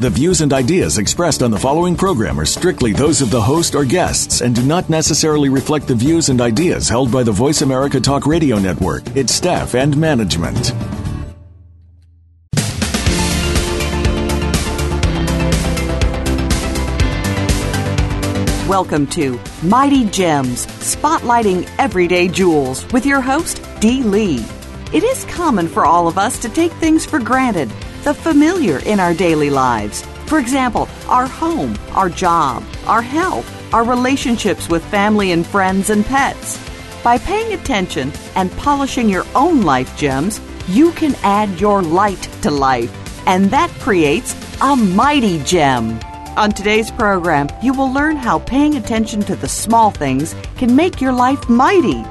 The views and ideas expressed on the following program are strictly those of the host or guests and do not necessarily reflect the views and ideas held by the Voice America Talk Radio Network, its staff, and management. Welcome to Mighty Gems, spotlighting everyday jewels with your host, Dee Lee. It is common for all of us to take things for granted the familiar in our daily lives. For example, our home, our job, our health, our relationships with family and friends and pets. By paying attention and polishing your own life gems, you can add your light to life, and that creates a mighty gem. On today's program, you will learn how paying attention to the small things can make your life mighty.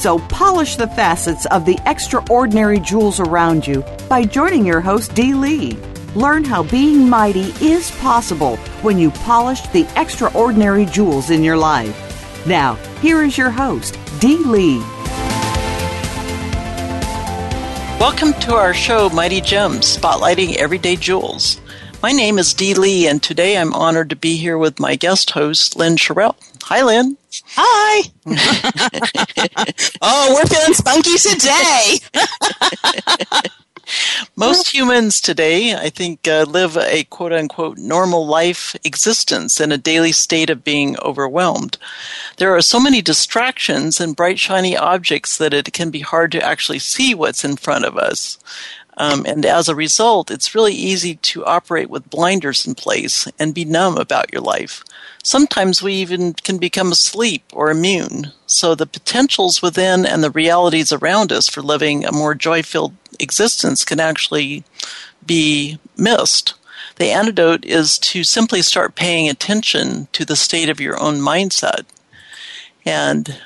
So polish the facets of the extraordinary jewels around you by joining your host, Dee Lee. Learn how being mighty is possible when you polish the extraordinary jewels in your life. Now, here is your host, Dee Lee. Welcome to our show, Mighty Gems, spotlighting everyday jewels. My name is Dee Lee, and today I'm honored to be here with my guest host, Lynn Sherrill. Hi, Lynn. Hi. oh, we're feeling spunky today. Most humans today, I think, uh, live a quote unquote normal life existence in a daily state of being overwhelmed. There are so many distractions and bright, shiny objects that it can be hard to actually see what's in front of us. Um, and as a result, it's really easy to operate with blinders in place and be numb about your life. Sometimes we even can become asleep or immune. So the potentials within and the realities around us for living a more joy filled existence can actually be missed. The antidote is to simply start paying attention to the state of your own mindset. And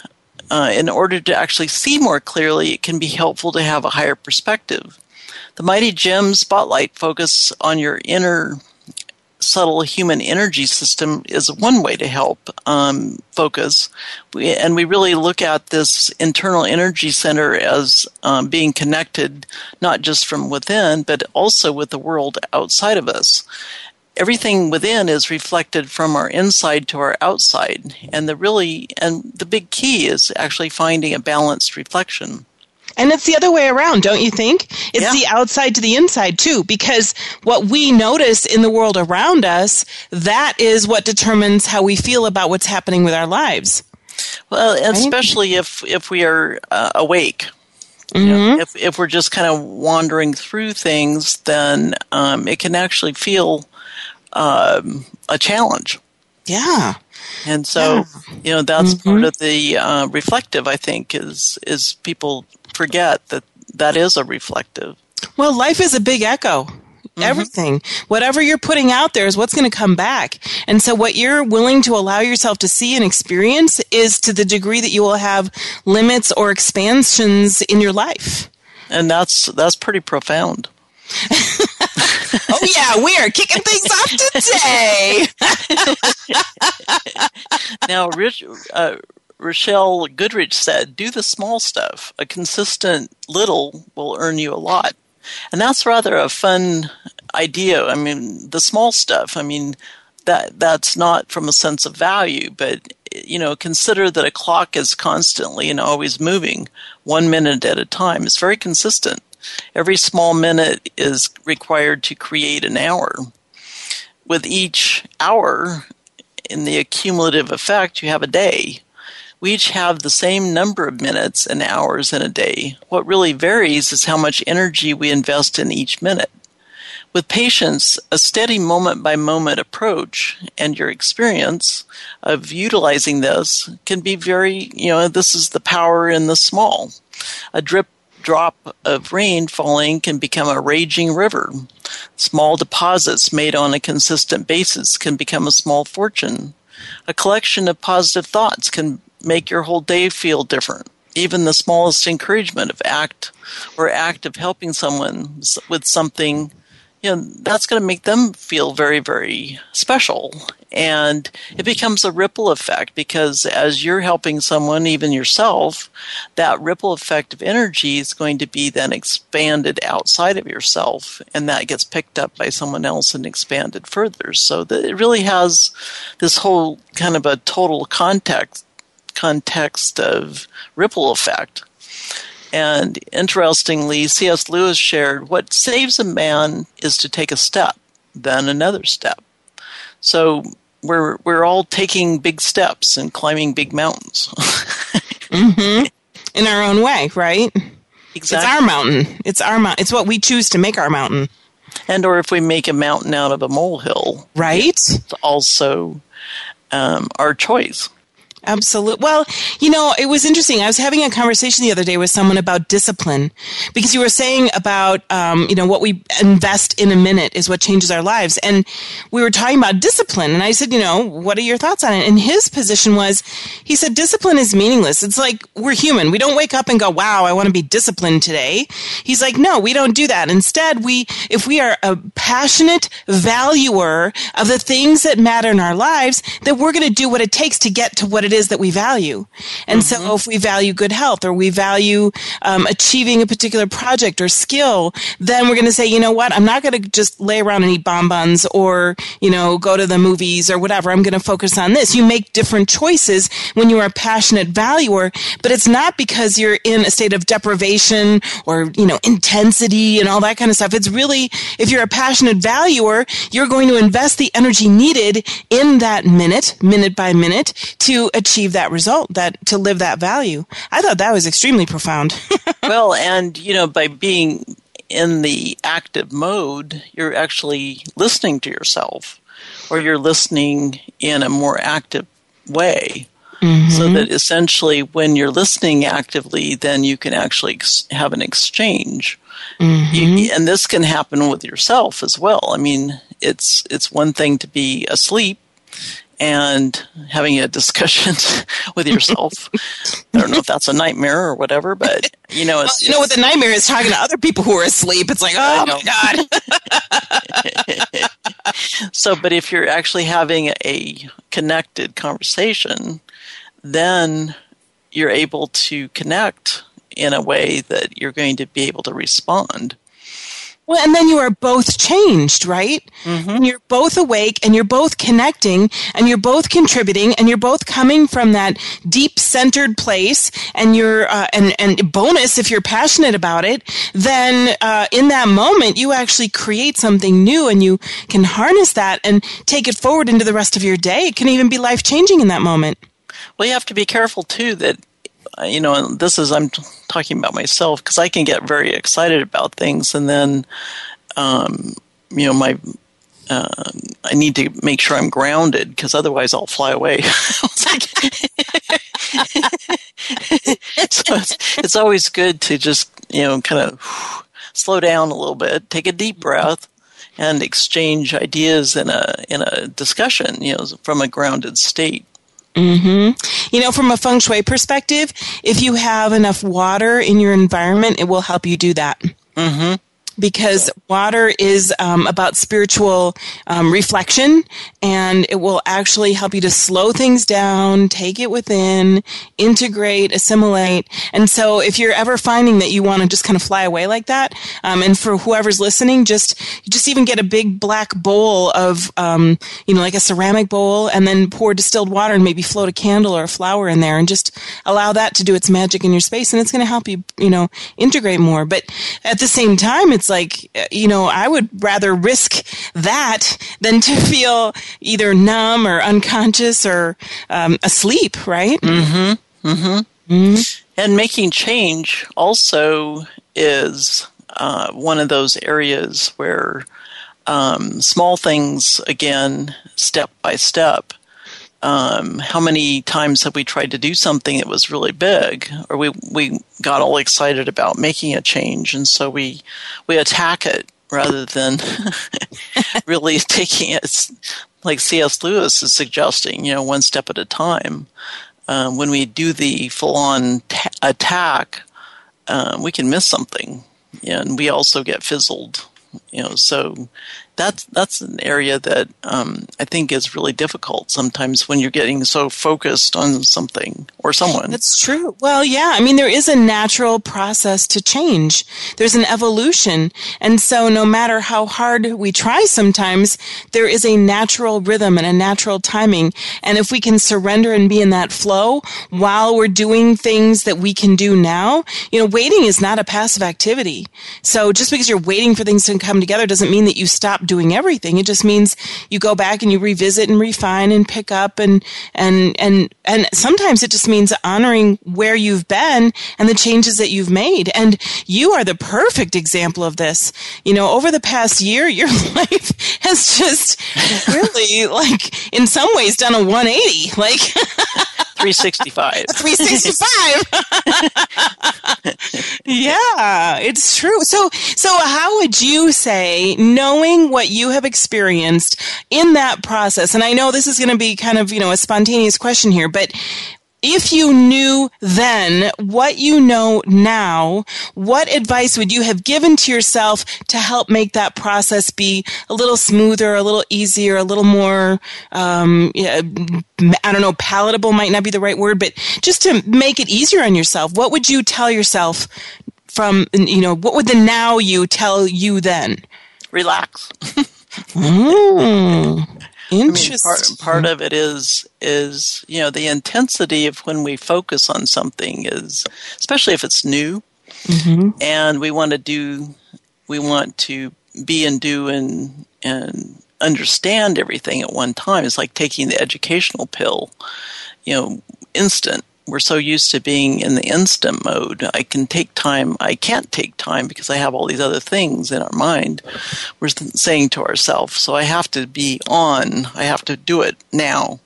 uh, in order to actually see more clearly, it can be helpful to have a higher perspective. The Mighty Gem Spotlight focus on your inner subtle human energy system is one way to help um, focus. We, and we really look at this internal energy center as um, being connected not just from within, but also with the world outside of us. Everything within is reflected from our inside to our outside. And the really, and the big key is actually finding a balanced reflection. And it's the other way around, don't you think? It's yeah. the outside to the inside too, because what we notice in the world around us, that is what determines how we feel about what's happening with our lives. Well, especially if if we are uh, awake. Mm-hmm. You know, mm-hmm. if if we're just kind of wandering through things, then um, it can actually feel um, a challenge. Yeah. And so, yeah. you know, that's mm-hmm. part of the uh, reflective. I think is is people forget that that is a reflective. Well, life is a big echo. Mm-hmm. Everything, whatever you're putting out there is what's going to come back. And so what you're willing to allow yourself to see and experience is to the degree that you will have limits or expansions in your life. And that's, that's pretty profound. oh yeah, we are kicking things off today. now, Rich, uh, Rochelle Goodrich said, do the small stuff. A consistent little will earn you a lot. And that's rather a fun idea. I mean, the small stuff, I mean, that that's not from a sense of value, but you know, consider that a clock is constantly and always moving, one minute at a time. It's very consistent. Every small minute is required to create an hour. With each hour, in the accumulative effect, you have a day. We each have the same number of minutes and hours in a day. What really varies is how much energy we invest in each minute. With patience, a steady moment by moment approach and your experience of utilizing this can be very, you know, this is the power in the small. A drip drop of rain falling can become a raging river. Small deposits made on a consistent basis can become a small fortune. A collection of positive thoughts can make your whole day feel different. even the smallest encouragement of act or act of helping someone with something you know that's going to make them feel very very special and it becomes a ripple effect because as you're helping someone even yourself that ripple effect of energy is going to be then expanded outside of yourself and that gets picked up by someone else and expanded further so it really has this whole kind of a total context context of ripple effect and interestingly, C.S. Lewis shared what saves a man is to take a step, then another step. So we're we're all taking big steps and climbing big mountains. mm-hmm. In our own way, right? Exactly. It's our mountain. It's our mountain. It's what we choose to make our mountain. And or if we make a mountain out of a molehill, right? It's also um, our choice. Absolutely. Well, you know, it was interesting. I was having a conversation the other day with someone about discipline because you were saying about, um, you know, what we invest in a minute is what changes our lives. And we were talking about discipline. And I said, you know, what are your thoughts on it? And his position was, he said, discipline is meaningless. It's like we're human. We don't wake up and go, wow, I want to be disciplined today. He's like, no, we don't do that. Instead, we, if we are a passionate valuer of the things that matter in our lives, that we're going to do what it takes to get to what it is that we value. And mm-hmm. so if we value good health or we value um, achieving a particular project or skill, then we're going to say, you know what, I'm not going to just lay around and eat bonbons or, you know, go to the movies or whatever. I'm going to focus on this. You make different choices when you are a passionate valuer, but it's not because you're in a state of deprivation or, you know, intensity and all that kind of stuff. It's really, if you're a passionate valuer, you're going to invest the energy needed in that minute, minute by minute, to achieve that result, that to live that value. I thought that was extremely profound. well, and you know, by being in the active mode, you're actually listening to yourself, or you're listening in a more active way. Mm-hmm. So that essentially, when you're listening actively, then you can actually ex- have an exchange. Mm-hmm. You, and this can happen with yourself as well. I mean, it's it's one thing to be asleep and having a discussion with yourself. I don't know if that's a nightmare or whatever, but you know, it's, well, you know what the nightmare is talking to other people who are asleep. It's like, oh my god. so, but if you're actually having a connected conversation, then you're able to connect in a way that you're going to be able to respond. Well, and then you are both changed, right? Mm-hmm. And you're both awake and you're both connecting and you're both contributing and you're both coming from that deep centered place and you're, uh, and, and bonus, if you're passionate about it, then, uh, in that moment, you actually create something new and you can harness that and take it forward into the rest of your day. It can even be life changing in that moment. Well, you have to be careful too that you know, this is I'm talking about myself because I can get very excited about things, and then, um, you know, my uh, I need to make sure I'm grounded because otherwise I'll fly away. so it's, it's always good to just you know kind of slow down a little bit, take a deep breath, and exchange ideas in a in a discussion. You know, from a grounded state. Mm-hmm. You know, from a feng shui perspective, if you have enough water in your environment, it will help you do that. Mm-hmm because water is um, about spiritual um, reflection and it will actually help you to slow things down, take it within, integrate, assimilate. And so if you're ever finding that you want to just kind of fly away like that, um, and for whoever's listening, just, just even get a big black bowl of, um, you know, like a ceramic bowl and then pour distilled water and maybe float a candle or a flower in there and just allow that to do its magic in your space and it's going to help you, you know, integrate more. But at the same time, it's it's like, you know, I would rather risk that than to feel either numb or unconscious or um, asleep, right? Mm-hmm. Mm-hmm. Mm-hmm. And making change also is uh, one of those areas where um, small things, again, step by step, um, how many times have we tried to do something that was really big, or we we got all excited about making a change, and so we we attack it rather than really taking it like C.S. Lewis is suggesting, you know, one step at a time. um, when we do the full-on ta- attack, um, we can miss something, and we also get fizzled. You know, so that's that's an area that um, I think is really difficult sometimes when you're getting so focused on something or someone. That's true. Well, yeah. I mean, there is a natural process to change. There's an evolution, and so no matter how hard we try, sometimes there is a natural rhythm and a natural timing. And if we can surrender and be in that flow while we're doing things that we can do now, you know, waiting is not a passive activity. So just because you're waiting for things to come together doesn't mean that you stop doing everything. It just means you go back and you revisit and refine and pick up and and and and sometimes it just means honoring where you've been and the changes that you've made. And you are the perfect example of this. You know, over the past year, your life has just really like in some ways done a 180. Like 365. 365. yeah, it's true. So, so how would you say, knowing what you have experienced in that process, and I know this is going to be kind of, you know, a spontaneous question here, but if you knew then what you know now, what advice would you have given to yourself to help make that process be a little smoother, a little easier, a little more, um, I don't know, palatable might not be the right word, but just to make it easier on yourself? What would you tell yourself from, you know, what would the now you tell you then? Relax. mm. Interesting. I mean, part, part of it is is you know the intensity of when we focus on something is especially if it's new, mm-hmm. and we want to do we want to be and do and and understand everything at one time. It's like taking the educational pill, you know, instant we're so used to being in the instant mode. I can take time. I can't take time because I have all these other things in our mind. We're saying to ourselves, so I have to be on. I have to do it now.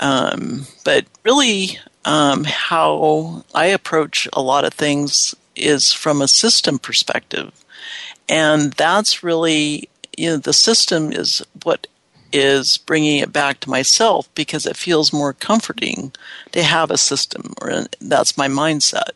Um, but really, um, how I approach a lot of things is from a system perspective. And that's really, you know, the system is what is bringing it back to myself because it feels more comforting to have a system, or that's my mindset.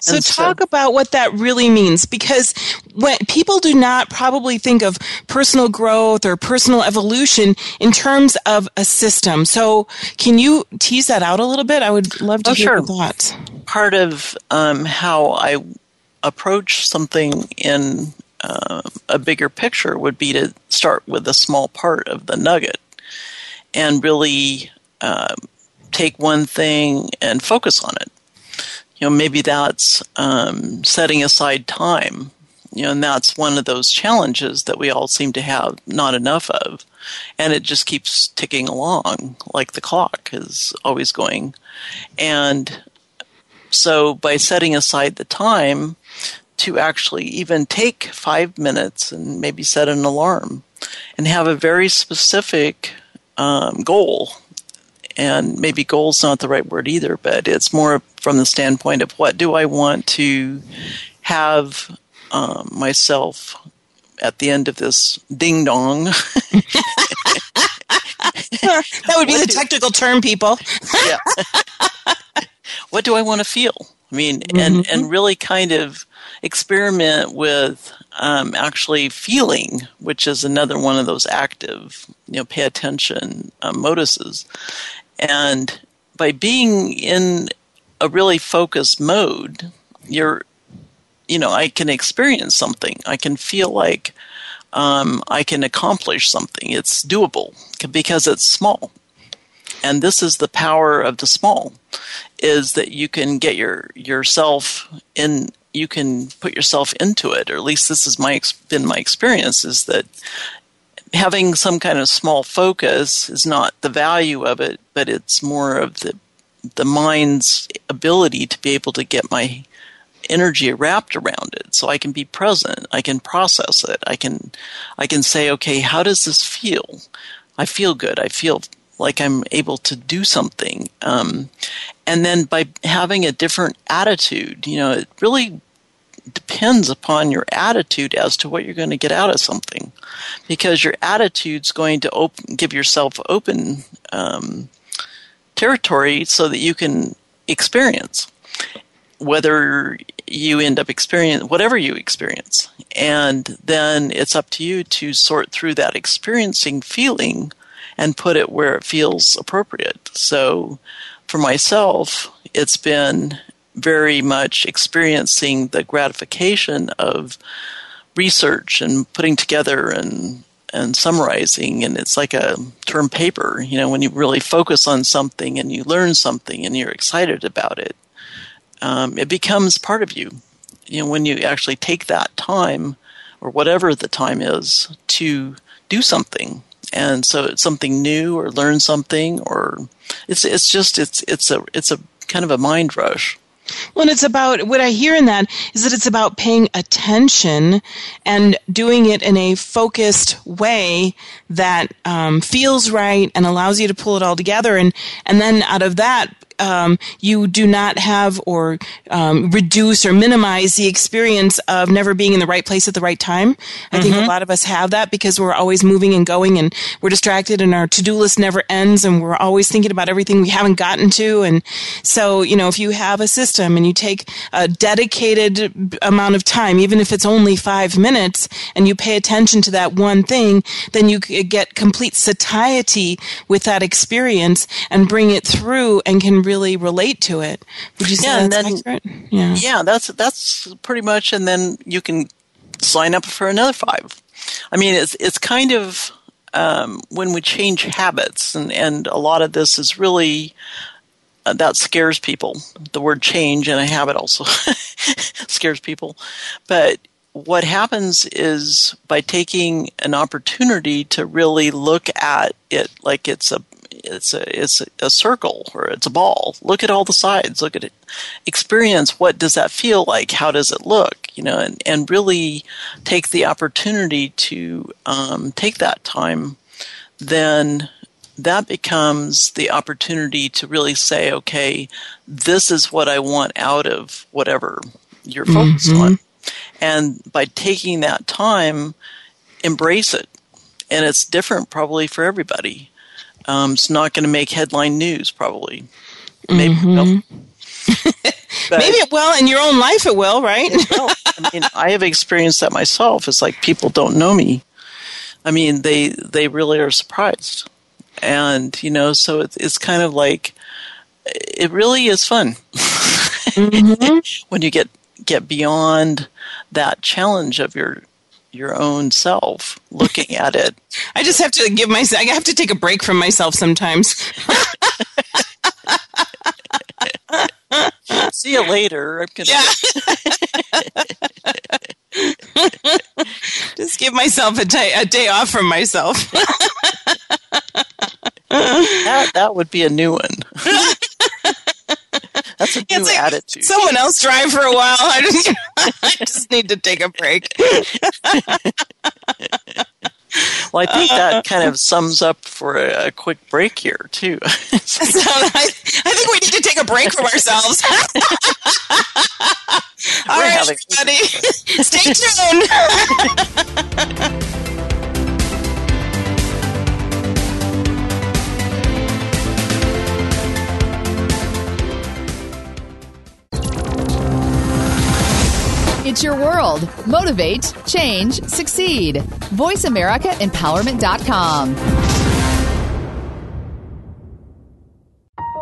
So, and talk about what that really means because when people do not probably think of personal growth or personal evolution in terms of a system. So, can you tease that out a little bit? I would love to oh, hear sure. your thoughts. Part of um, how I approach something in uh, a bigger picture would be to start with a small part of the nugget and really uh, take one thing and focus on it. You know, maybe that's um, setting aside time. You know, and that's one of those challenges that we all seem to have not enough of. And it just keeps ticking along like the clock is always going. And so by setting aside the time, to actually even take five minutes and maybe set an alarm and have a very specific um, goal. And maybe goal is not the right word either, but it's more from the standpoint of what do I want to have um, myself at the end of this ding dong. that would be what the do, technical term, people. yeah. what do I want to feel? I mean, mm-hmm. and and really kind of experiment with um, actually feeling, which is another one of those active, you know, pay attention um, moduses. And by being in a really focused mode, you're, you know, I can experience something. I can feel like um, I can accomplish something. It's doable because it's small. And this is the power of the small, is that you can get your yourself in you can put yourself into it, or at least this has my been my experience, is that having some kind of small focus is not the value of it, but it's more of the the mind's ability to be able to get my energy wrapped around it. So i can be present i can process it i can i can say okay how does this feel? I feel good i feel like i'm able to do something. Um, and then by having a different attitude you know it really depends upon your attitude as to what you're going to get out of something, because your attitude's going to give yourself open, um, territory so that you can experience whether you end up experience whatever you experience. And then it's up to you to sort through that experiencing feeling and put it where it feels appropriate. So for myself it's been very much experiencing the gratification of research and putting together and and summarizing. And it's like a term paper you know when you really focus on something and you learn something and you're excited about it um, it becomes part of you. You know when you actually take that time or whatever the time is to do something. And so it's something new or learn something or it's it's just it's it's a it's a kind of a mind rush well, and it's about what I hear in that is that it's about paying attention and doing it in a focused way that um, feels right and allows you to pull it all together. And and then out of that, um, you do not have or um, reduce or minimize the experience of never being in the right place at the right time. I mm-hmm. think a mm-hmm. lot of us have that because we're always moving and going and we're distracted and our to-do list never ends and we're always thinking about everything we haven't gotten to. And so, you know, if you have a system and you take a dedicated amount of time, even if it's only five minutes, and you pay attention to that one thing, then you get complete satiety with that experience and bring it through and can really relate to it. Would you say yeah, that's then, accurate? Yeah. Yeah, that's that's pretty much and then you can sign up for another five. I mean it's it's kind of um, when we change habits and, and a lot of this is really uh, that scares people. The word change and a habit also scares people. But what happens is by taking an opportunity to really look at it like it's a it's a it's a circle or it's a ball. Look at all the sides. Look at it. Experience what does that feel like? How does it look? You know, and, and really take the opportunity to um, take that time. Then that becomes the opportunity to really say, okay, this is what I want out of whatever you're focused mm-hmm. on. And by taking that time, embrace it. And it's different probably for everybody. Um, it's not going to make headline news, probably. Maybe mm-hmm. Maybe it will in your own life. It will, right? it will. I mean, I have experienced that myself. It's like people don't know me. I mean, they they really are surprised, and you know, so it's it's kind of like it really is fun mm-hmm. when you get get beyond that challenge of your your own self looking at it. I just have to give myself, I have to take a break from myself sometimes. See you later. I'm gonna yeah. just give myself a day, a day off from myself. that, that would be a new one. That's a new like attitude. Someone else drive for a while. I just, I just need to take a break. well, I think that uh, kind of sums up for a, a quick break here, too. so, I, I, think we need to take a break from ourselves. All right, everybody, stay tuned. It's your world. Motivate, change, succeed. VoiceAmericaEmpowerment.com.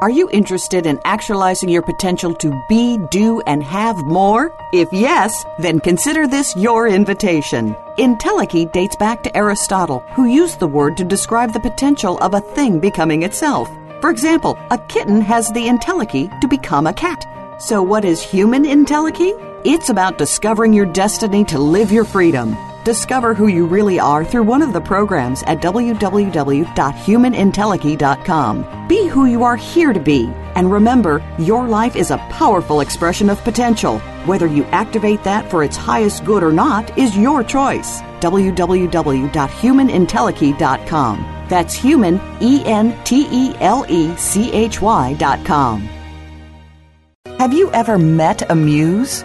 Are you interested in actualizing your potential to be, do, and have more? If yes, then consider this your invitation. Entelechy dates back to Aristotle, who used the word to describe the potential of a thing becoming itself. For example, a kitten has the entelechy to become a cat. So, what is human entelechy? It's about discovering your destiny to live your freedom. Discover who you really are through one of the programs at www.humanentelechy.com. Be who you are here to be. And remember, your life is a powerful expression of potential. Whether you activate that for its highest good or not is your choice. www.humanentelechy.com. That's human, E N T E L E C H Y.com. Have you ever met a muse?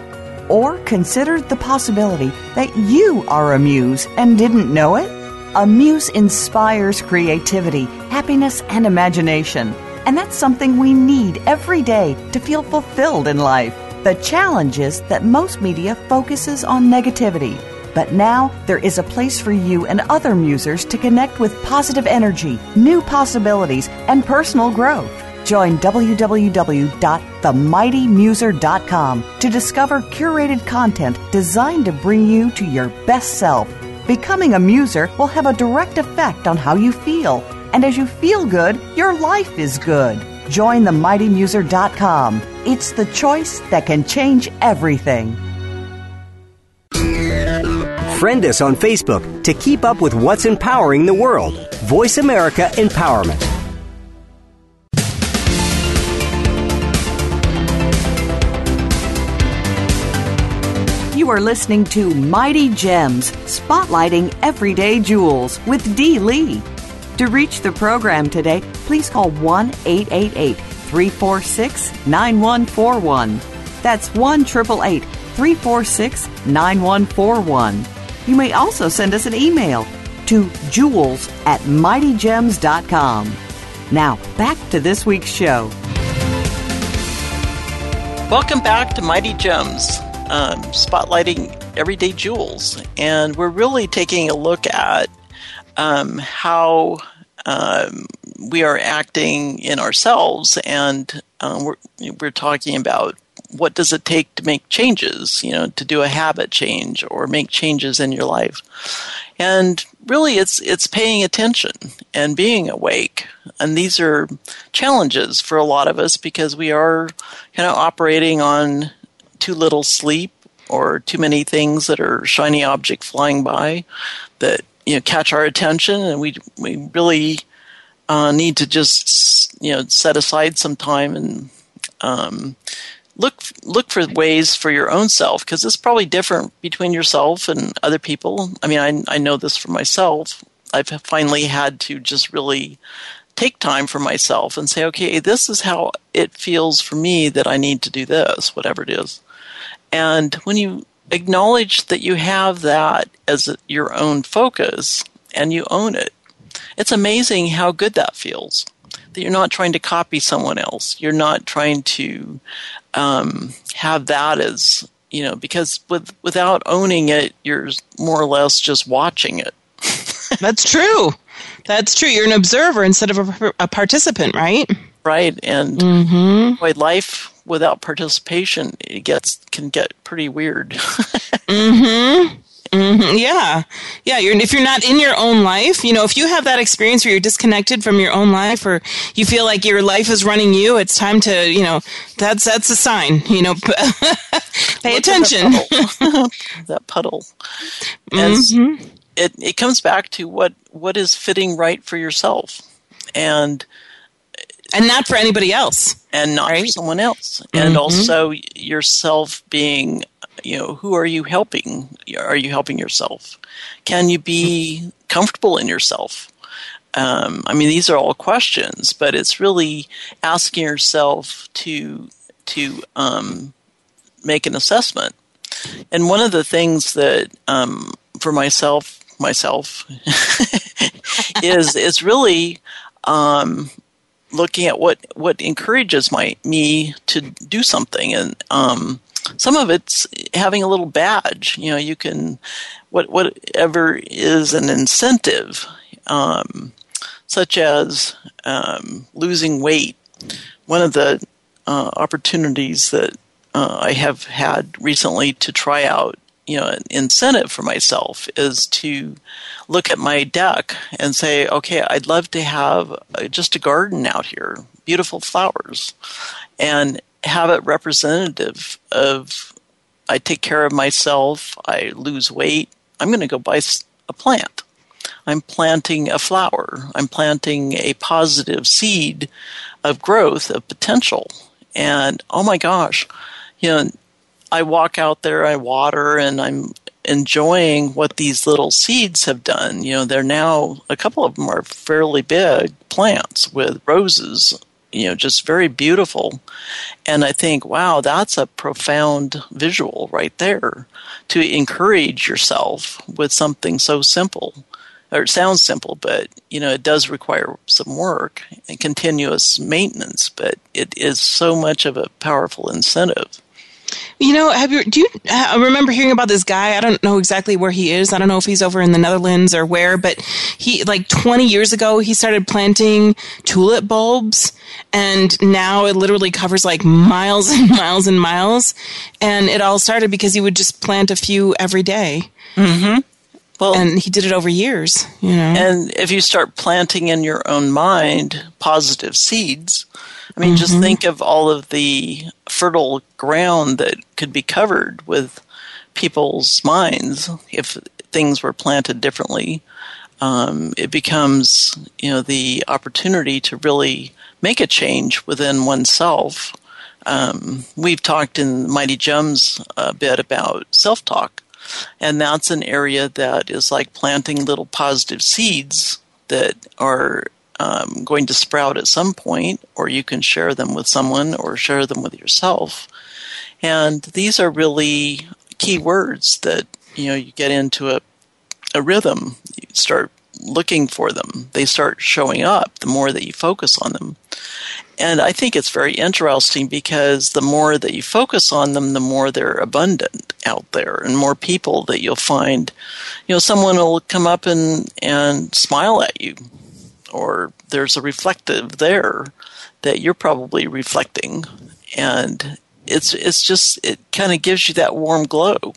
Or considered the possibility that you are a muse and didn't know it? A muse inspires creativity, happiness, and imagination. And that's something we need every day to feel fulfilled in life. The challenge is that most media focuses on negativity. But now there is a place for you and other musers to connect with positive energy, new possibilities, and personal growth. Join www.themightymuser.com to discover curated content designed to bring you to your best self. Becoming a muser will have a direct effect on how you feel, and as you feel good, your life is good. Join themightymuser.com. It's the choice that can change everything. Friend us on Facebook to keep up with what's empowering the world. Voice America Empowerment. You are listening to Mighty Gems, spotlighting everyday jewels with Dee Lee. To reach the program today, please call 1 888 346 9141. That's 1 888 346 9141. You may also send us an email to jewels at mightygems.com. Now, back to this week's show. Welcome back to Mighty Gems, um, spotlighting everyday jewels. And we're really taking a look at um, how um, we are acting in ourselves, and um, we're, we're talking about what does it take to make changes, you know, to do a habit change or make changes in your life. And really it's it's paying attention and being awake. And these are challenges for a lot of us because we are kind of operating on too little sleep or too many things that are shiny object flying by that you know catch our attention and we we really uh, need to just you know set aside some time and um, look look for ways for your own self because it's probably different between yourself and other people. I mean, I I know this for myself. I've finally had to just really take time for myself and say, okay, this is how it feels for me that I need to do this, whatever it is. And when you acknowledge that you have that as your own focus and you own it, it's amazing how good that feels. That you're not trying to copy someone else. You're not trying to um, have that as you know because with without owning it, you're more or less just watching it. That's true. That's true. You're an observer instead of a, a participant, right? Right, and mm-hmm. life without participation it gets can get pretty weird. mm-hmm. Mm-hmm. Yeah, yeah. You're, if you're not in your own life, you know, if you have that experience where you're disconnected from your own life, or you feel like your life is running you, it's time to, you know, that's that's a sign. You know, pay attention. That puddle. mm-hmm. it it comes back to what what is fitting right for yourself, and and not for anybody else, and not right? for someone else, and mm-hmm. also yourself being you know who are you helping? Are you helping yourself? Can you be comfortable in yourself? Um, i mean these are all questions but it's really asking yourself to to um, make an assessment. And one of the things that um, for myself myself is is really um, looking at what what encourages my me to do something and um, some of it's having a little badge. You know, you can what whatever is an incentive, um, such as um, losing weight. One of the uh, opportunities that uh, I have had recently to try out, you know, an incentive for myself is to look at my deck and say, okay, I'd love to have uh, just a garden out here, beautiful flowers, and have it representative of I take care of myself, I lose weight, I'm going to go buy a plant. I'm planting a flower. I'm planting a positive seed of growth, of potential. And oh my gosh, you know, I walk out there, I water, and I'm enjoying what these little seeds have done. You know, they're now, a couple of them are fairly big plants with roses you know, just very beautiful. And I think, wow, that's a profound visual right there to encourage yourself with something so simple. or it sounds simple, but you know it does require some work and continuous maintenance. But it is so much of a powerful incentive. You know, have you do you I remember hearing about this guy? I don't know exactly where he is. I don't know if he's over in the Netherlands or where, but he like 20 years ago he started planting tulip bulbs and now it literally covers like miles and miles and miles and it all started because he would just plant a few every day. Mhm. Well, and he did it over years, you know. And if you start planting in your own mind positive seeds, I mean, mm-hmm. just think of all of the fertile ground that could be covered with people's minds if things were planted differently. Um, it becomes, you know, the opportunity to really make a change within oneself. Um, we've talked in Mighty Gems a bit about self talk and that's an area that is like planting little positive seeds that are um, going to sprout at some point, or you can share them with someone or share them with yourself. And these are really key words that you know you get into a a rhythm. You start looking for them. They start showing up the more that you focus on them. And I think it's very interesting because the more that you focus on them, the more they're abundant out there and more people that you'll find. You know, someone will come up and, and smile at you, or there's a reflective there that you're probably reflecting. And it's, it's just, it kind of gives you that warm glow.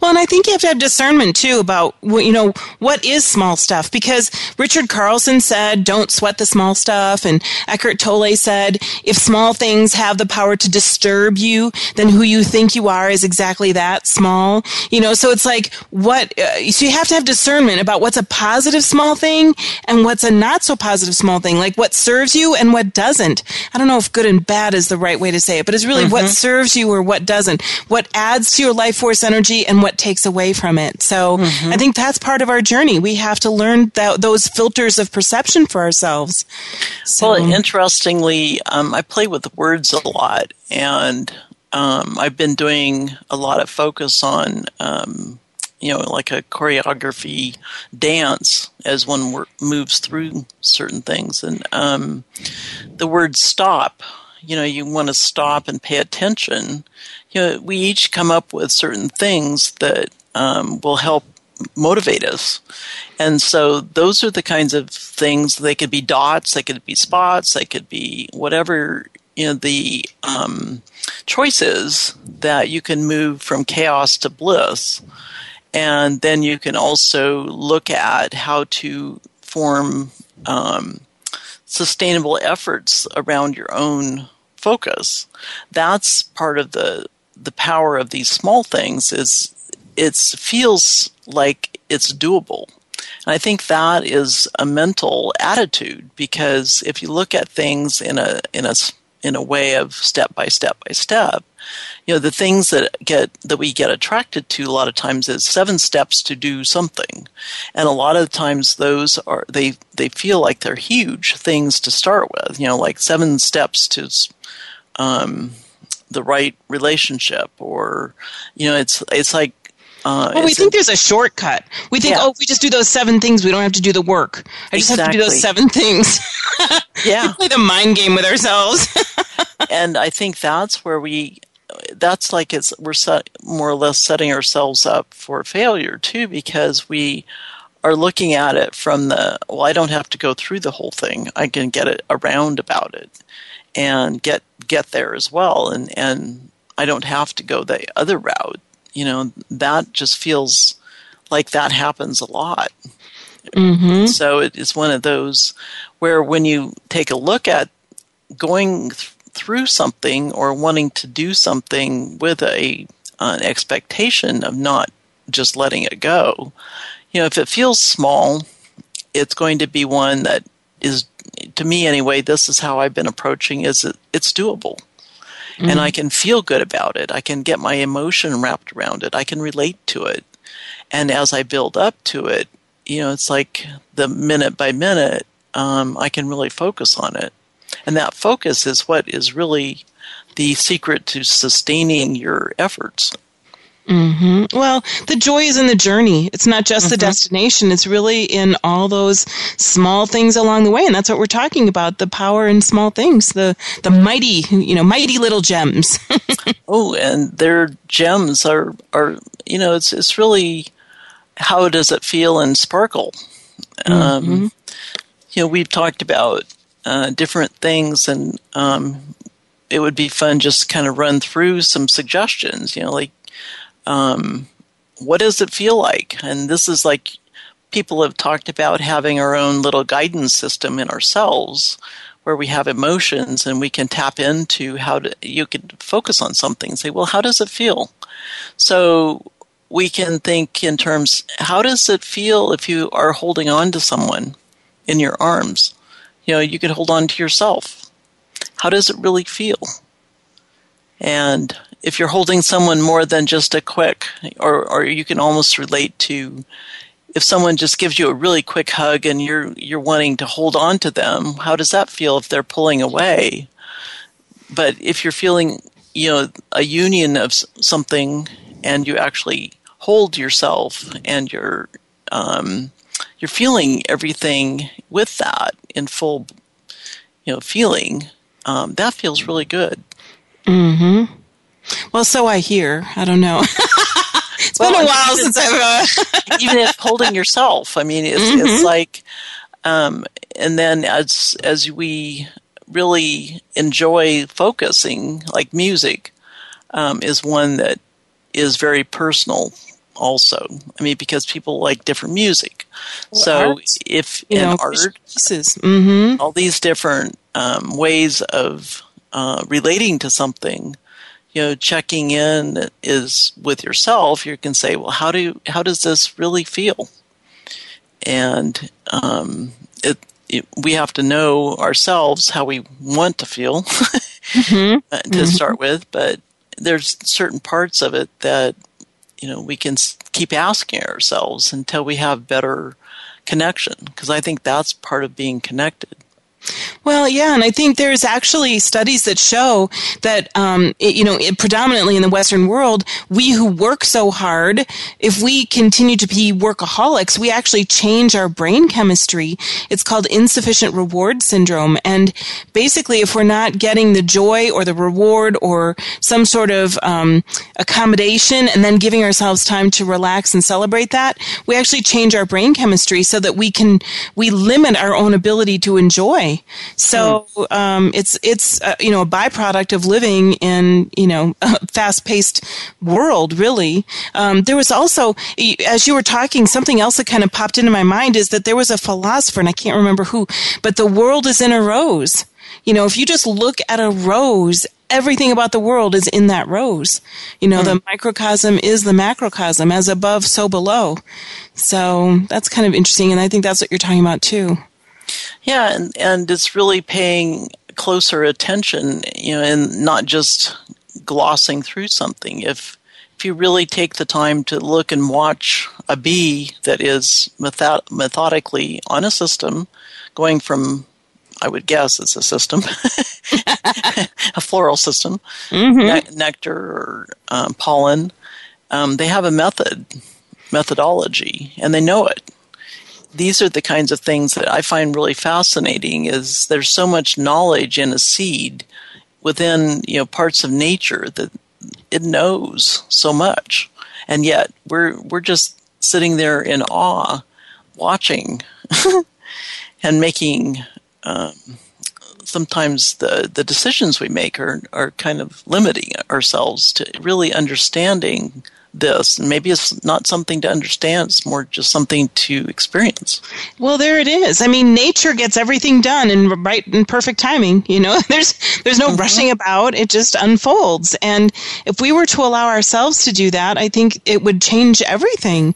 Well, and I think you have to have discernment too about you know what is small stuff because Richard Carlson said, "Don't sweat the small stuff," and Eckhart Tolle said, "If small things have the power to disturb you, then who you think you are is exactly that small." You know, so it's like what uh, so you have to have discernment about what's a positive small thing and what's a not so positive small thing, like what serves you and what doesn't. I don't know if good and bad is the right way to say it, but it's really mm-hmm. what serves you or what doesn't, what adds to your life force energy and what takes away from it. So mm-hmm. I think that's part of our journey. We have to learn that, those filters of perception for ourselves. So. Well, interestingly, um, I play with words a lot, and um, I've been doing a lot of focus on. Um, you know, like a choreography dance as one moves through certain things. And um, the word stop, you know, you want to stop and pay attention you know, we each come up with certain things that um, will help motivate us. And so those are the kinds of things. They could be dots, they could be spots, they could be whatever you know the um, choices that you can move from chaos to bliss. And then you can also look at how to form um, sustainable efforts around your own focus. That's part of the the power of these small things is it feels like it's doable. And I think that is a mental attitude because if you look at things in a in a in a way of step by step by step, you know the things that get that we get attracted to a lot of times is seven steps to do something, and a lot of times those are they they feel like they're huge things to start with. You know, like seven steps to um, the right relationship or you know it's it's like uh, well, we think there's a shortcut. We think, yeah. oh, if we just do those seven things, we don't have to do the work. I just exactly. have to do those seven things. yeah, play the mind game with ourselves. and I think that's where we. That's like it's we're set, more or less setting ourselves up for failure too, because we are looking at it from the well, I don't have to go through the whole thing. I can get it around about it and get get there as well. And and I don't have to go the other route. You know that just feels like that happens a lot. Mm-hmm. so it is one of those where when you take a look at going th- through something or wanting to do something with a an expectation of not just letting it go you know if it feels small it's going to be one that is to me anyway, this is how I've been approaching is it, it's doable. Mm-hmm. And I can feel good about it. I can get my emotion wrapped around it. I can relate to it. And as I build up to it, you know, it's like the minute by minute, um, I can really focus on it. And that focus is what is really the secret to sustaining your efforts. Mm-hmm. Well, the joy is in the journey. It's not just Mm-hmm. the destination. It's really in all those small things along the way, and that's what we're talking about: the power in small things, the the mighty, you know, mighty little gems. Oh, and their gems are are you know it's it's really how does it feel and sparkle. Um, you know, we've talked about uh, different things, and um, it would be fun just to kind of run through some suggestions. You know, like um, what does it feel like? And this is like people have talked about having our own little guidance system in ourselves where we have emotions and we can tap into how to you could focus on something and say well how does it feel? So we can think in terms how does it feel if you are holding on to someone in your arms? You know you could hold on to yourself. How does it really feel? And if you're holding someone more than just a quick or or you can almost relate to if someone just gives you a really quick hug and you're you're wanting to hold on to them, how does that feel if they're pulling away? But if you're feeling, you know, a union of something and you actually hold yourself and you're um, you're feeling everything with that in full, you know, feeling, um, that feels really good. Well, so I hear. I don't know. it's Well, been a while since I've. Uh, even if holding yourself. I mean, it's it's like, um, and then as as we really enjoy focusing, like music, um, is one that is very personal. Also, I mean, because people like different music. so art, if in art, pieces. Mm-hmm. all these different um, ways of uh, relating to something you know checking in is with yourself you can say well how do how does this really feel? And um, it, it we have to know ourselves how we want to feel uh, to start with but there's certain parts of it that you know we can keep asking ourselves until we have better connection because i think that's part of being connected Well, yeah, and I think there's actually studies that show that, um, it, you know, it, predominantly in the Western world, we who work so hard, if we continue to be workaholics, we actually change our brain chemistry. It's called insufficient reward syndrome. And basically, if we're not getting the joy or the reward or some sort of um, accommodation and then giving ourselves time to relax and celebrate that, we actually change our brain chemistry so that we can, we limit our own ability to enjoy. So um, it's it's uh, you know a byproduct of living in you know a fast paced world. Really, um, there was also as you were talking, something else that kind of popped into my mind is that there was a philosopher, and I can't remember who, but the world is in a rose. You know, if you just look at a rose, everything about the world is in that rose. You know, the microcosm is the macrocosm, as above, so below. So that's kind of interesting, and I think that's what you're talking about too. Yeah, and, and it's really paying closer attention, you know, and not just glossing through something. If if you really take the time to look and watch a bee that is method- methodically on a system, going from, I would guess it's a system, a floral system, ne- nectar or um, pollen, um, they have a method, methodology, and they know it these are the kinds of things that I find really fascinating is there's so much knowledge in a seed within you know parts of nature that it knows so much. And yet we're we're just sitting there in awe watching and making um, sometimes the the decisions we make are are kind of limiting ourselves to really understanding this and maybe it's not something to understand it's more just something to experience Well, there it is. I mean, nature gets everything done in right and perfect timing. You know, there's there's no rushing about. It just unfolds. And if we were to allow ourselves to do that, I think it would change everything.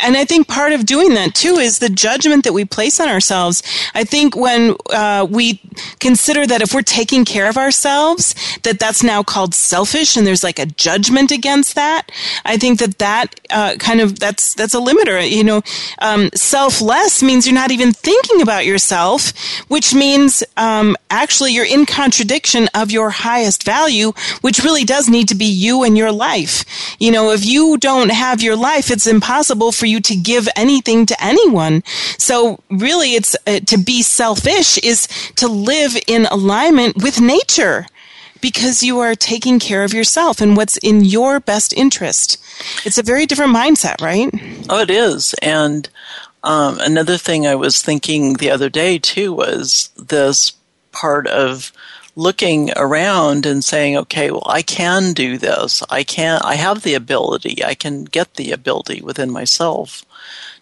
And I think part of doing that too is the judgment that we place on ourselves. I think when uh, we consider that if we're taking care of ourselves, that that's now called selfish, and there's like a judgment against that. I I think that that uh, kind of that's that's a limiter. You know, um, selfless means you're not even thinking about yourself, which means um, actually you're in contradiction of your highest value, which really does need to be you and your life. You know, if you don't have your life, it's impossible for you to give anything to anyone. So really, it's uh, to be selfish is to live in alignment with nature because you are taking care of yourself and what's in your best interest. It's a very different mindset, right? Oh, it is. And um, another thing I was thinking the other day too was this part of looking around and saying, okay, well, I can do this. I can, I have the ability. I can get the ability within myself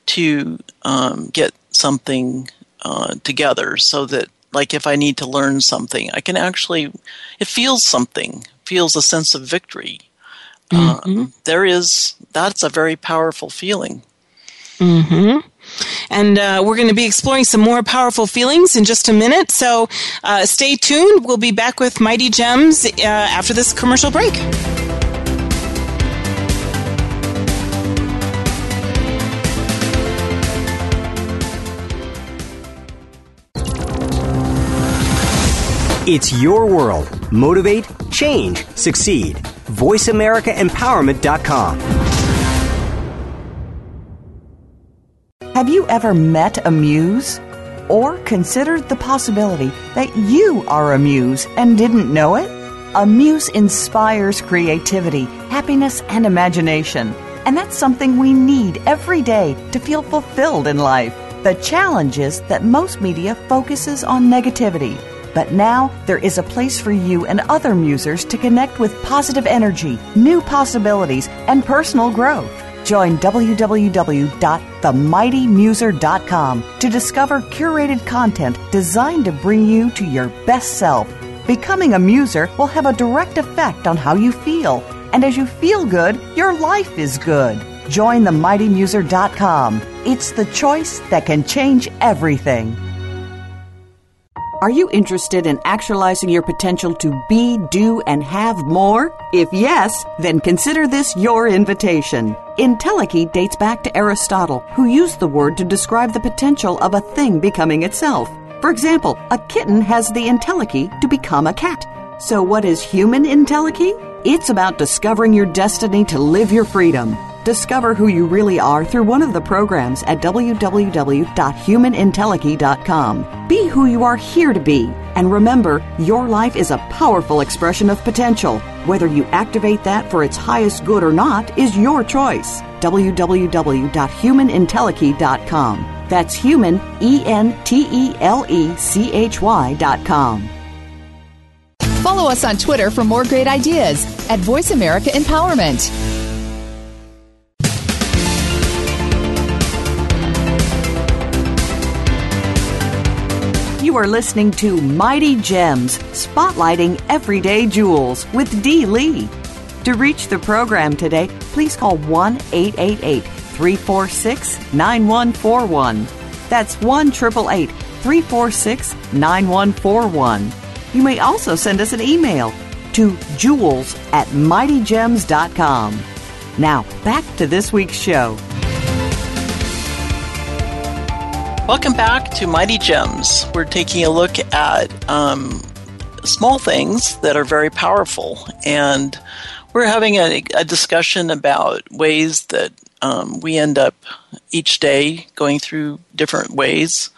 to um, get something uh, together so that like if I need to learn something, I can actually, it feels something, feels a sense of victory. Mm-hmm. Uh, there is, that's a very powerful feeling. hmm And uh, we're going to be exploring some more powerful feelings in just a minute. So uh, stay tuned. We'll be back with Mighty Gems uh, after this commercial break. It's your world. Motivate, change, succeed. VoiceAmericaEmpowerment.com. Have you ever met a muse? Or considered the possibility that you are a muse and didn't know it? A muse inspires creativity, happiness, and imagination. And that's something we need every day to feel fulfilled in life. The challenge is that most media focuses on negativity but now there is a place for you and other musers to connect with positive energy, new possibilities, and personal growth. Join www.themightymuser.com to discover curated content designed to bring you to your best self. Becoming a muser will have a direct effect on how you feel. And as you feel good, your life is good. Join themightymuser.com. It's the choice that can change everything. Are you interested in actualizing your potential to be, do, and have more? If yes, then consider this your invitation. Entelechy dates back to Aristotle, who used the word to describe the potential of a thing becoming itself. For example, a kitten has the entelechy to become a cat. So, what is human entelechy? It's about discovering your destiny to live your freedom. Discover who you really are through one of the programs at www.humanentelechy.com. Be who you are here to be. And remember, your life is a powerful expression of potential. Whether you activate that for its highest good or not is your choice. www.humanentelechy.com. That's human, E N T E L E C H Y.com. Follow us on Twitter for more great ideas at Voice America Empowerment. You are listening to Mighty Gems, spotlighting everyday jewels with Dee Lee. To reach the program today, please call 1 888 346 9141. That's 1 888 346 9141. You may also send us an email to jewels at mightygems.com. Now, back to this week's show. Welcome back to Mighty Gems. We're taking a look at um, small things that are very powerful, and we're having a, a discussion about ways that um, we end up each day going through different ways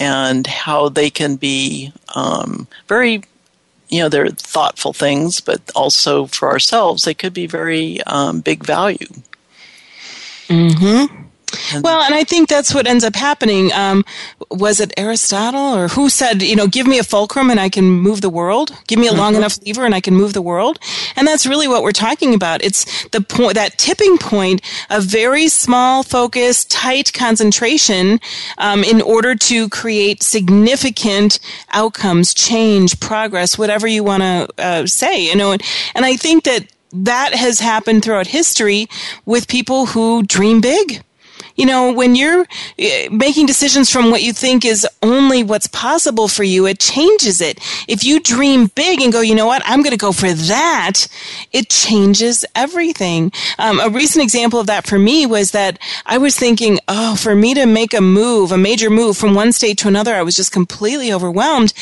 and how they can be um, very you know they're thoughtful things but also for ourselves they could be very um, big value well, and I think that's what ends up happening. Um, was it Aristotle or who said, you know, give me a fulcrum and I can move the world? Give me a long mm-hmm. enough lever and I can move the world? And that's really what we're talking about. It's the point, that tipping point of very small focus, tight concentration um, in order to create significant outcomes, change, progress, whatever you want to uh, say, you know. And, and I think that that has happened throughout history with people who dream big you know, when you're eh, making decisions from what you think is only what's possible for you, it changes it. If you dream big and go, you know what, I'm going to go for that, it changes everything. Um, a recent example of that for me was that I was thinking, oh, for me to make a move, a major move from one state to another, I was just completely overwhelmed.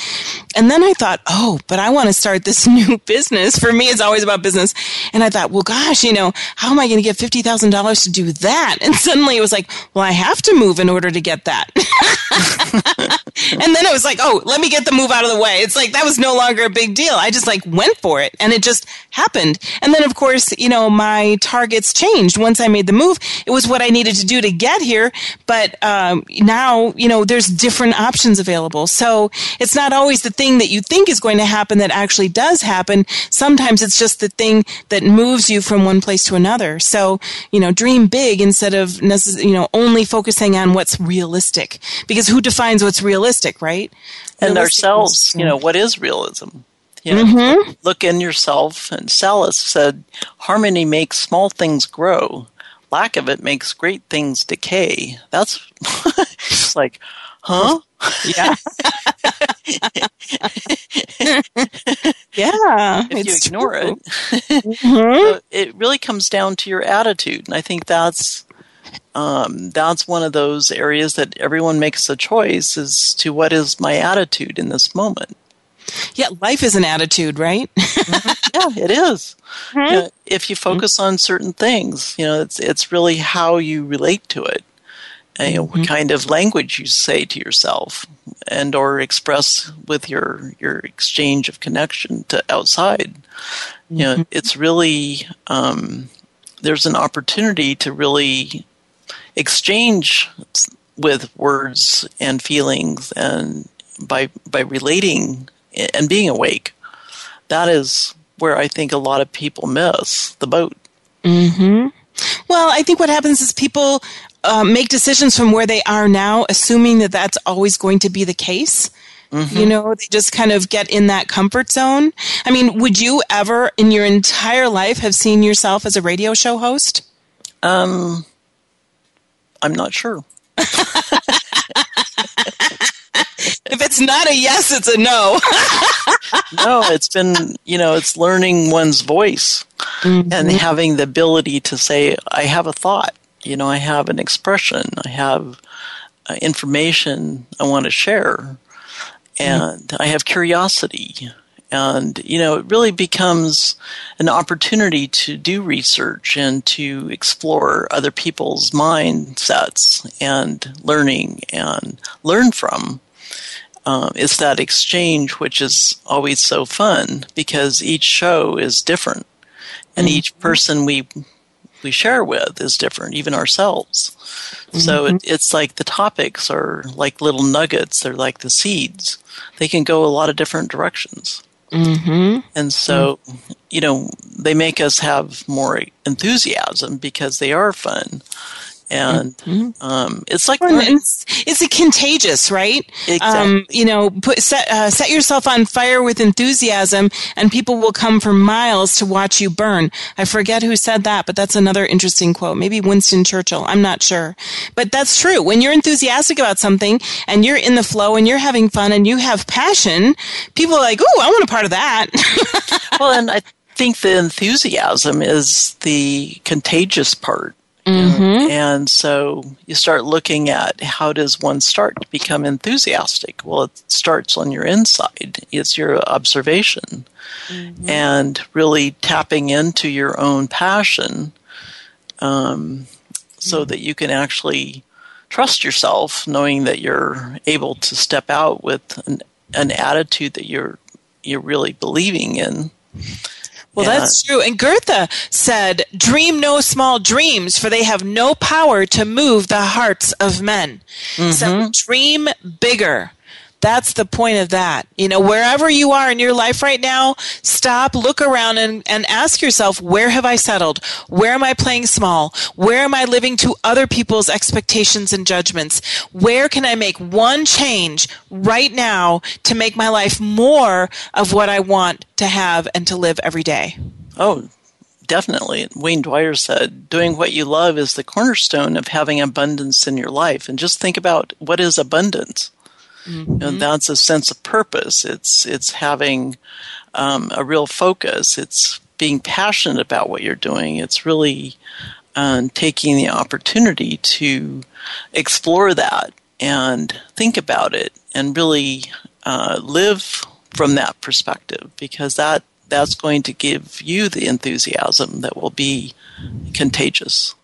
And then I thought, oh, but I want to start this new business. For me, it's always about business. And I thought, well, gosh, you know, how am I going to get $50,000 to do that? And suddenly it was like, well, I have to move in order to get that. and then it was like, oh, let me get the move out of the way. It's like that was no longer a big deal. I just like went for it and it just happened. And then of course, you know, my targets changed once I made the move. It was what I needed to do to get here. But um, now, you know, there's different options available. So it's not always the thing that you think is going to happen that actually does happen. Sometimes it's just the thing that moves you from one place to another. So, you know, dream big instead of, necess- you know, only focusing on what's realistic. Because who defines what's realistic, right? and Realistic ourselves, you know, what is realism? You know, Mm-hmm. look in yourself. And Sallust said, harmony makes small things grow. Lack of it makes great things decay. That's it's like, huh? Yeah. yeah. If you ignore true. it, So it really comes down to your attitude. And I think that's, um, that's one of those areas that everyone makes a choice as to what is my attitude in this moment. Yeah, life is an attitude, right? Yeah, it is. You know, if you focus on certain things, you know, it's it's really how you relate to it, and, you know, what kind of language you say to yourself, and or express with your your exchange of connection to outside. You know, it's really um, there's an opportunity to really exchange with words and feelings, and by by relating and being awake that is where I think a lot of people miss the boat. Well, I think what happens is people uh, make decisions from where they are now, assuming that that's always going to be the case. You know, they just kind of get in that comfort zone. I mean, would you ever in your entire life have seen yourself as a radio show host? Um, I'm not sure. If it's not a yes, it's a no. No, it's been, you know, it's learning one's voice and having the ability to say, I have a thought, you know, I have an expression, I have uh, information I want to share, and I have curiosity. And, you know, it really becomes an opportunity to do research and to explore other people's mindsets and learning and learn from. Um, it's that exchange which is always so fun because each show is different and each person we we share with is different, even ourselves. So it, it's like the topics are like little nuggets. They're like the seeds. They can go a lot of different directions. Mm-hmm. And so, you know, they make us have more enthusiasm because they are fun. And um, it's like it's, it's a contagious, right? Exactly. Um, you know, put, set, uh, set yourself on fire with enthusiasm, and people will come for miles to watch you burn. I forget who said that, but that's another interesting quote. Maybe Winston Churchill. I'm not sure, but that's true. When you're enthusiastic about something and you're in the flow and you're having fun and you have passion, people are like, "Oh, I want a part of that." well, and I think the enthusiasm is the contagious part. Mm-hmm. know? And so you start looking at how does one start to become enthusiastic? Well, it starts on your inside. It's your observation mm-hmm. and really tapping into your own passion um, so mm-hmm. that you can actually trust yourself, knowing that you're able to step out with an, an attitude that you're you're really believing in. Well, Yeah. that's true. And Goethe said, Dream no small dreams, for they have no power to move the hearts of men. So mm-hmm. dream bigger. That's the point of that. You know, wherever you are in your life right now, stop, look around and, and ask yourself, where have I settled? Where am I playing small? Where am I living to other people's expectations and judgments? Where can I make one change right now to make my life more of what I want to have and to live every day? Oh, definitely. Wayne Dyer said, doing what you love is the cornerstone of having abundance in your life. And just think about what is abundance. Mm-hmm. Know, that's a sense of purpose. It's it's having um, a real focus. It's being passionate about what you're doing. It's really um, taking the opportunity to explore that and think about it and really uh, live from that perspective because that that's going to give you the enthusiasm that will be contagious.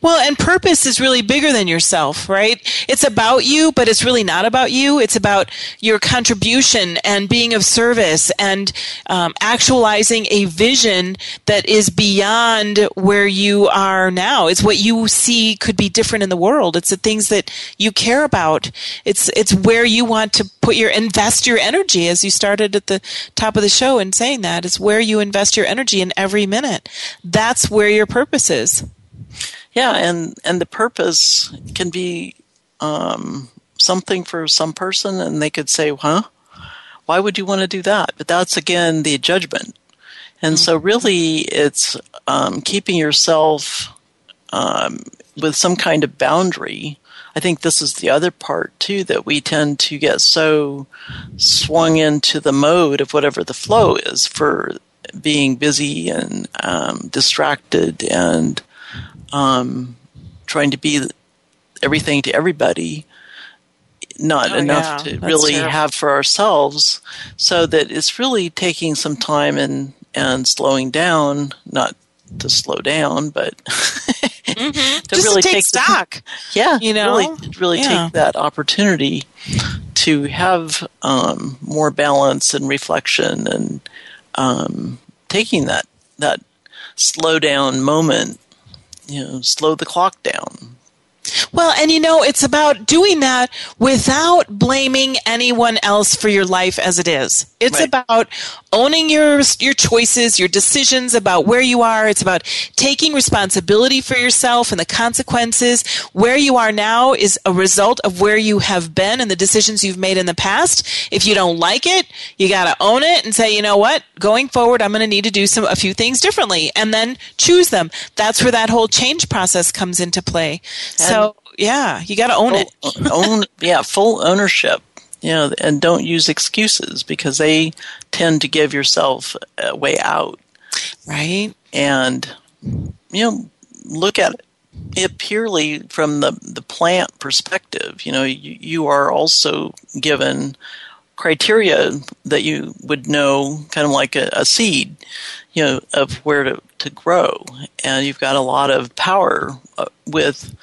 Well, and purpose is really bigger than yourself, right? It's about you, but it's really not about you. It's about your contribution and being of service and um, actualizing a vision that is beyond where you are now. It's what you see could be different in the world. It's the things that you care about. It's it's where you want to put your invest your energy, as you started at the top of the show in saying that. It's where you invest your energy in every minute. That's where your purpose is. Yeah, and and the purpose can be um, something for some person, and they could say, "Huh, why would you want to do that?" But that's again the judgment, and mm-hmm. so really, it's um, keeping yourself um, with some kind of boundary. I think this is the other part too that we tend to get so swung into the mode of whatever the flow is for being busy and um, distracted and um, trying to be everything to everybody, not oh, enough yeah. to That's really terrible. have for ourselves. So that it's really taking some time and and slowing down, not to slow down, but mm-hmm. to Just really to take, take stock. The, yeah, you know, really, really yeah. take that opportunity to have um, more balance and reflection, and um, taking that that slow down moment you know, slow the clock down. Well, and you know, it's about doing that without blaming anyone else for your life as it is. It's right. about owning your your choices, your decisions about where you are. It's about taking responsibility for yourself and the consequences. Where you are now is a result of where you have been and the decisions you've made in the past. If you don't like it, you got to own it and say, "You know what? Going forward, I'm going to need to do some a few things differently." And then choose them. That's where that whole change process comes into play. And so, yeah, you got to own it. own yeah, full ownership you know, and don't use excuses because they tend to give yourself a way out. Right. And, you know, look at it, it purely from the, the plant perspective. You know, you, you are also given criteria that you would know, kind of like a, a seed, you know, of where to, to grow. And you've got a lot of power uh, with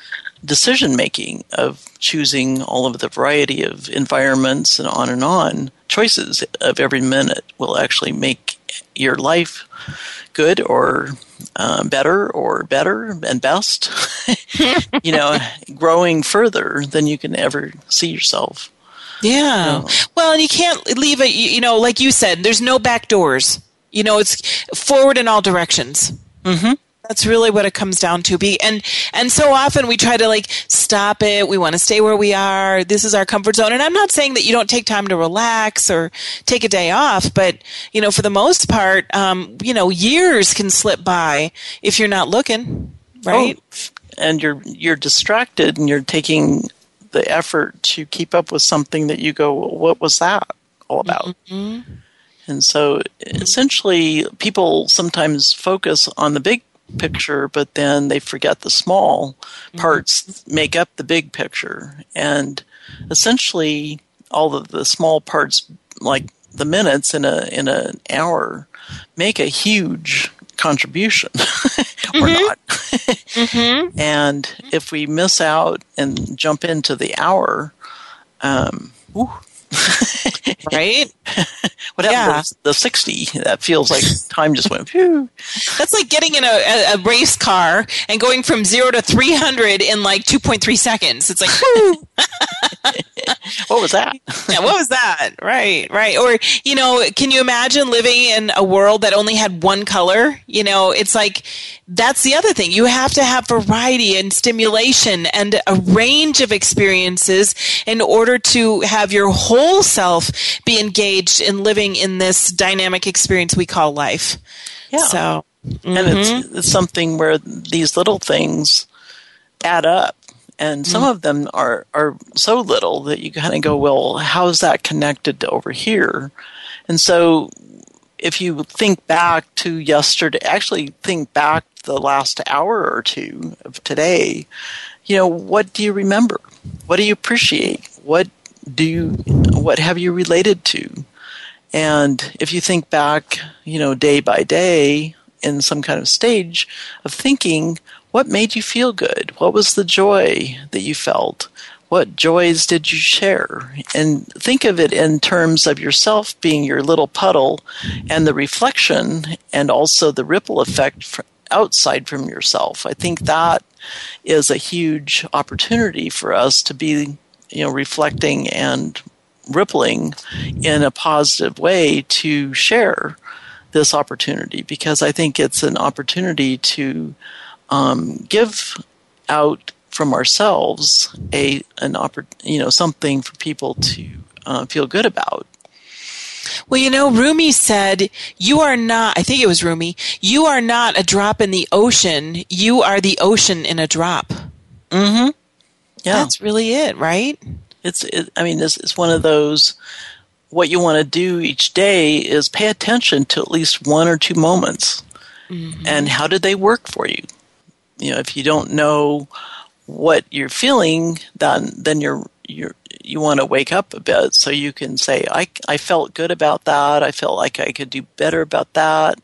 decision making of choosing all of the variety of environments and on and on choices of every minute will actually make your life good or uh, better or better and best you know growing further than you can ever see yourself. Yeah. Well and you can't leave it you know like you said there's no back doors. You know it's forward in all directions. Mm-hmm. That's really what it comes down to. Be and and so often we try to like stop it. We want to stay where we are. This is our comfort zone. And I'm not saying that you don't take time to relax or take a day off, but you know, for the most part, um, you know, years can slip by if you're not looking, right? Oh, and you're you're distracted, and you're taking the effort to keep up with something that you go, well, what was that all about? Mm-hmm. And so essentially, people sometimes focus on the big picture, but then they forget the small mm-hmm. parts make up the big picture. And essentially, all of the small parts, like the minutes in a in an hour, make a huge contribution or mm-hmm. not. mm-hmm. And if we miss out and jump into the hour, um, right? what happened yeah. the 60? That feels like time just went, phew. That's like getting in a, a, race car and going from zero to 300 in like 2.3 seconds. It's like, what was that? yeah, what was that? Right, right. Or, you know, can you imagine living in a world that only had one color? You know, it's like, that's the other thing. You have to have variety and stimulation and a range of experiences in order to have your whole self be engaged in living in this dynamic experience we call life. Yeah. So Mm-hmm. And it's, mm-hmm. it's something where these little things add up. And some mm-hmm. of them are, are so little that you kind of go, well, how is that connected to over here? And so if you think back to yesterday, actually think back the last hour or two of today, you know, what do you remember? What do you appreciate? What do you, what have you related to? And if you think back, you know, day by day in some kind of stage of thinking, what made you feel good? What was the joy that you felt? What joys did you share? And think of it in terms of yourself being your little puddle and the reflection and also the ripple effect outside from yourself. I think that is a huge opportunity for us to be, you know, reflecting and rippling in a positive way to share this opportunity because I think it's an opportunity to um, give out from ourselves a an oppor- you know something for people to uh, feel good about. Well, you know, Rumi said, You are not, I think it was Rumi, you are not a drop in the ocean, you are the ocean in a drop. Mm hmm. Yeah. That's really it, right? It's, it, I mean, it's, it's one of those. What you want to do each day is pay attention to at least one or two moments, mm-hmm. and how did they work for you? You know, if you don't know what you're feeling, then then you're you're you want to wake up a bit so you can say, I I felt good about that. I felt like I could do better about that.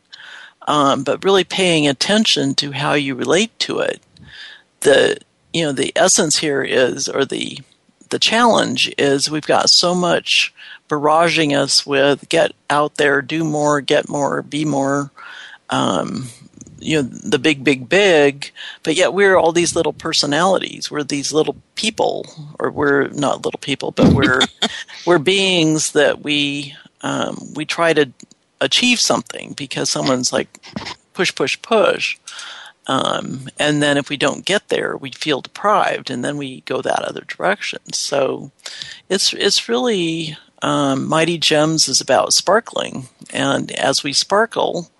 Um, but really paying attention to how you relate to it. The you know the essence here is, or the the challenge is we've got so much barraging us with get out there, do more, get more, be more. Um, you know the big big big but yet we're all these little personalities we're these little people or we're not little people but we're we're beings that we um, we try to achieve something because someone's like push push push um, and then if we don't get there, we feel deprived, and then we go that other direction. So it's it's really um, Mighty Gems is about sparkling, and as we sparkle,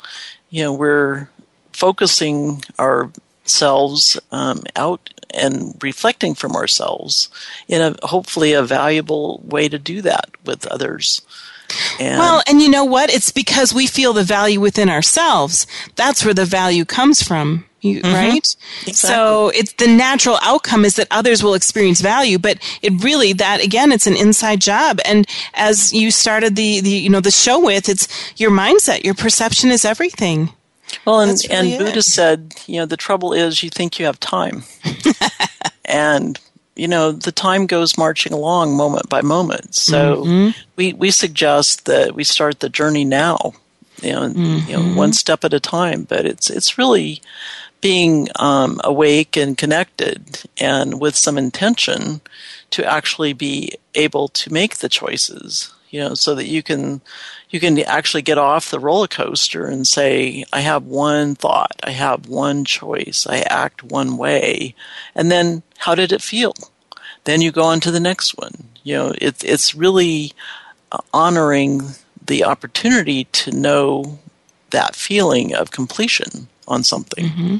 you know, we're focusing ourselves um, out and reflecting from ourselves in a hopefully a valuable way to do that with others. And well, and you know what? It's because we feel the value within ourselves. That's where the value comes from. You, mm-hmm. right? Exactly. So it's the natural outcome is that others will experience value, but it really that again, it's an inside job. And as you started the, the you know the show with, it's your mindset, your perception is everything. Well, and, really and Buddha said, you know, the trouble is you think you have time, and you know the time goes marching along moment by moment. So mm-hmm. we we suggest that we start the journey now. You know, mm-hmm. you know, one step at a time. But it's it's really being um, awake and connected and with some intention to actually be able to make the choices you know so that you can you can actually get off the roller coaster and say i have one thought. I have one choice. I act one way. And then how did it feel? Then you go on to the next one. You know it, it's really uh, honoring the opportunity to know that feeling of completion on something. Mm-hmm.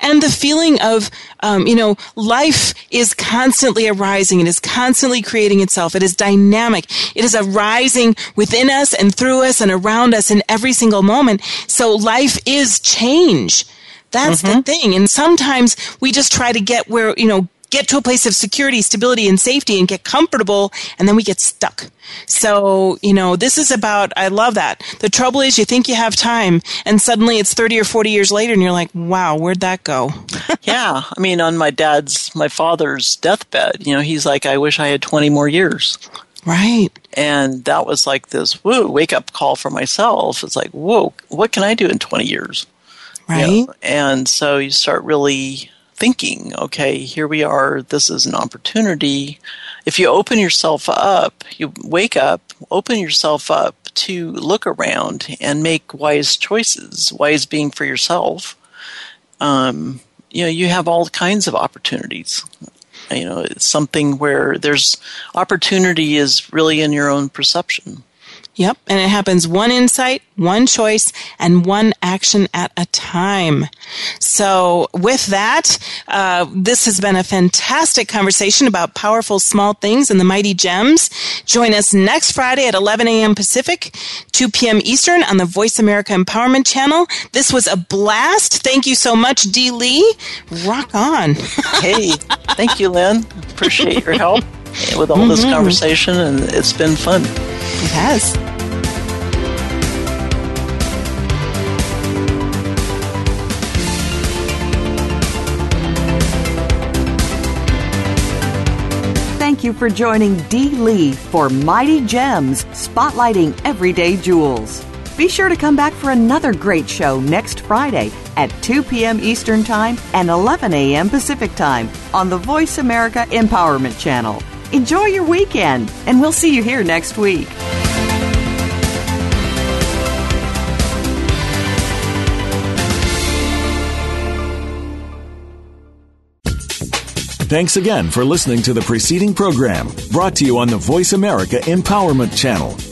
And the feeling of, um, you know, life is constantly arising. It is constantly creating itself. It is dynamic. It is arising within us and through us and around us in every single moment. So life is change. That's mm-hmm. the thing. And sometimes we just try to get where, you know, get to a place of security, stability, and safety and get comfortable, and then we get stuck. So, you know, this is about, I love that. The trouble is you think you have time, and suddenly it's 30 or 40 years later, and you're like, wow, where'd that go? yeah. I mean, on my dad's, my father's deathbed, you know, he's like, I wish I had 20 more years. Right. And that was like this, whoa, wake up call for myself. It's like, whoa, what can I do in 20 years? Right. You know? And so you start really thinking, okay, here we are, this is an opportunity. If you open yourself up, you wake up, open yourself up to look around and make wise choices, wise being for yourself, um, you know, you have all kinds of opportunities. You know, it's something where there's opportunity is really in your own perception. Yep. And it happens one insight, one choice, and one action at a time. So with that, uh, this has been a fantastic conversation about powerful small things and the mighty gems. Join us next Friday at 11 a.m. Pacific, 2 p.m. Eastern on the Voice America Empowerment Channel. This was a blast. Thank you so much, Dee Lee. Rock on. hey, thank you, Lynn. Appreciate your help with all mm-hmm. this conversation, and it's been fun. It has. Thank you for joining Dee Lee for Mighty Gems, spotlighting everyday jewels. Be sure to come back for another great show next Friday at 2 p.m. Eastern Time and 11 a.m. Pacific Time on the Voice America Empowerment Channel. Enjoy your weekend, and we'll see you here next week. Thanks again for listening to the preceding program brought to you on the Voice America Empowerment Channel.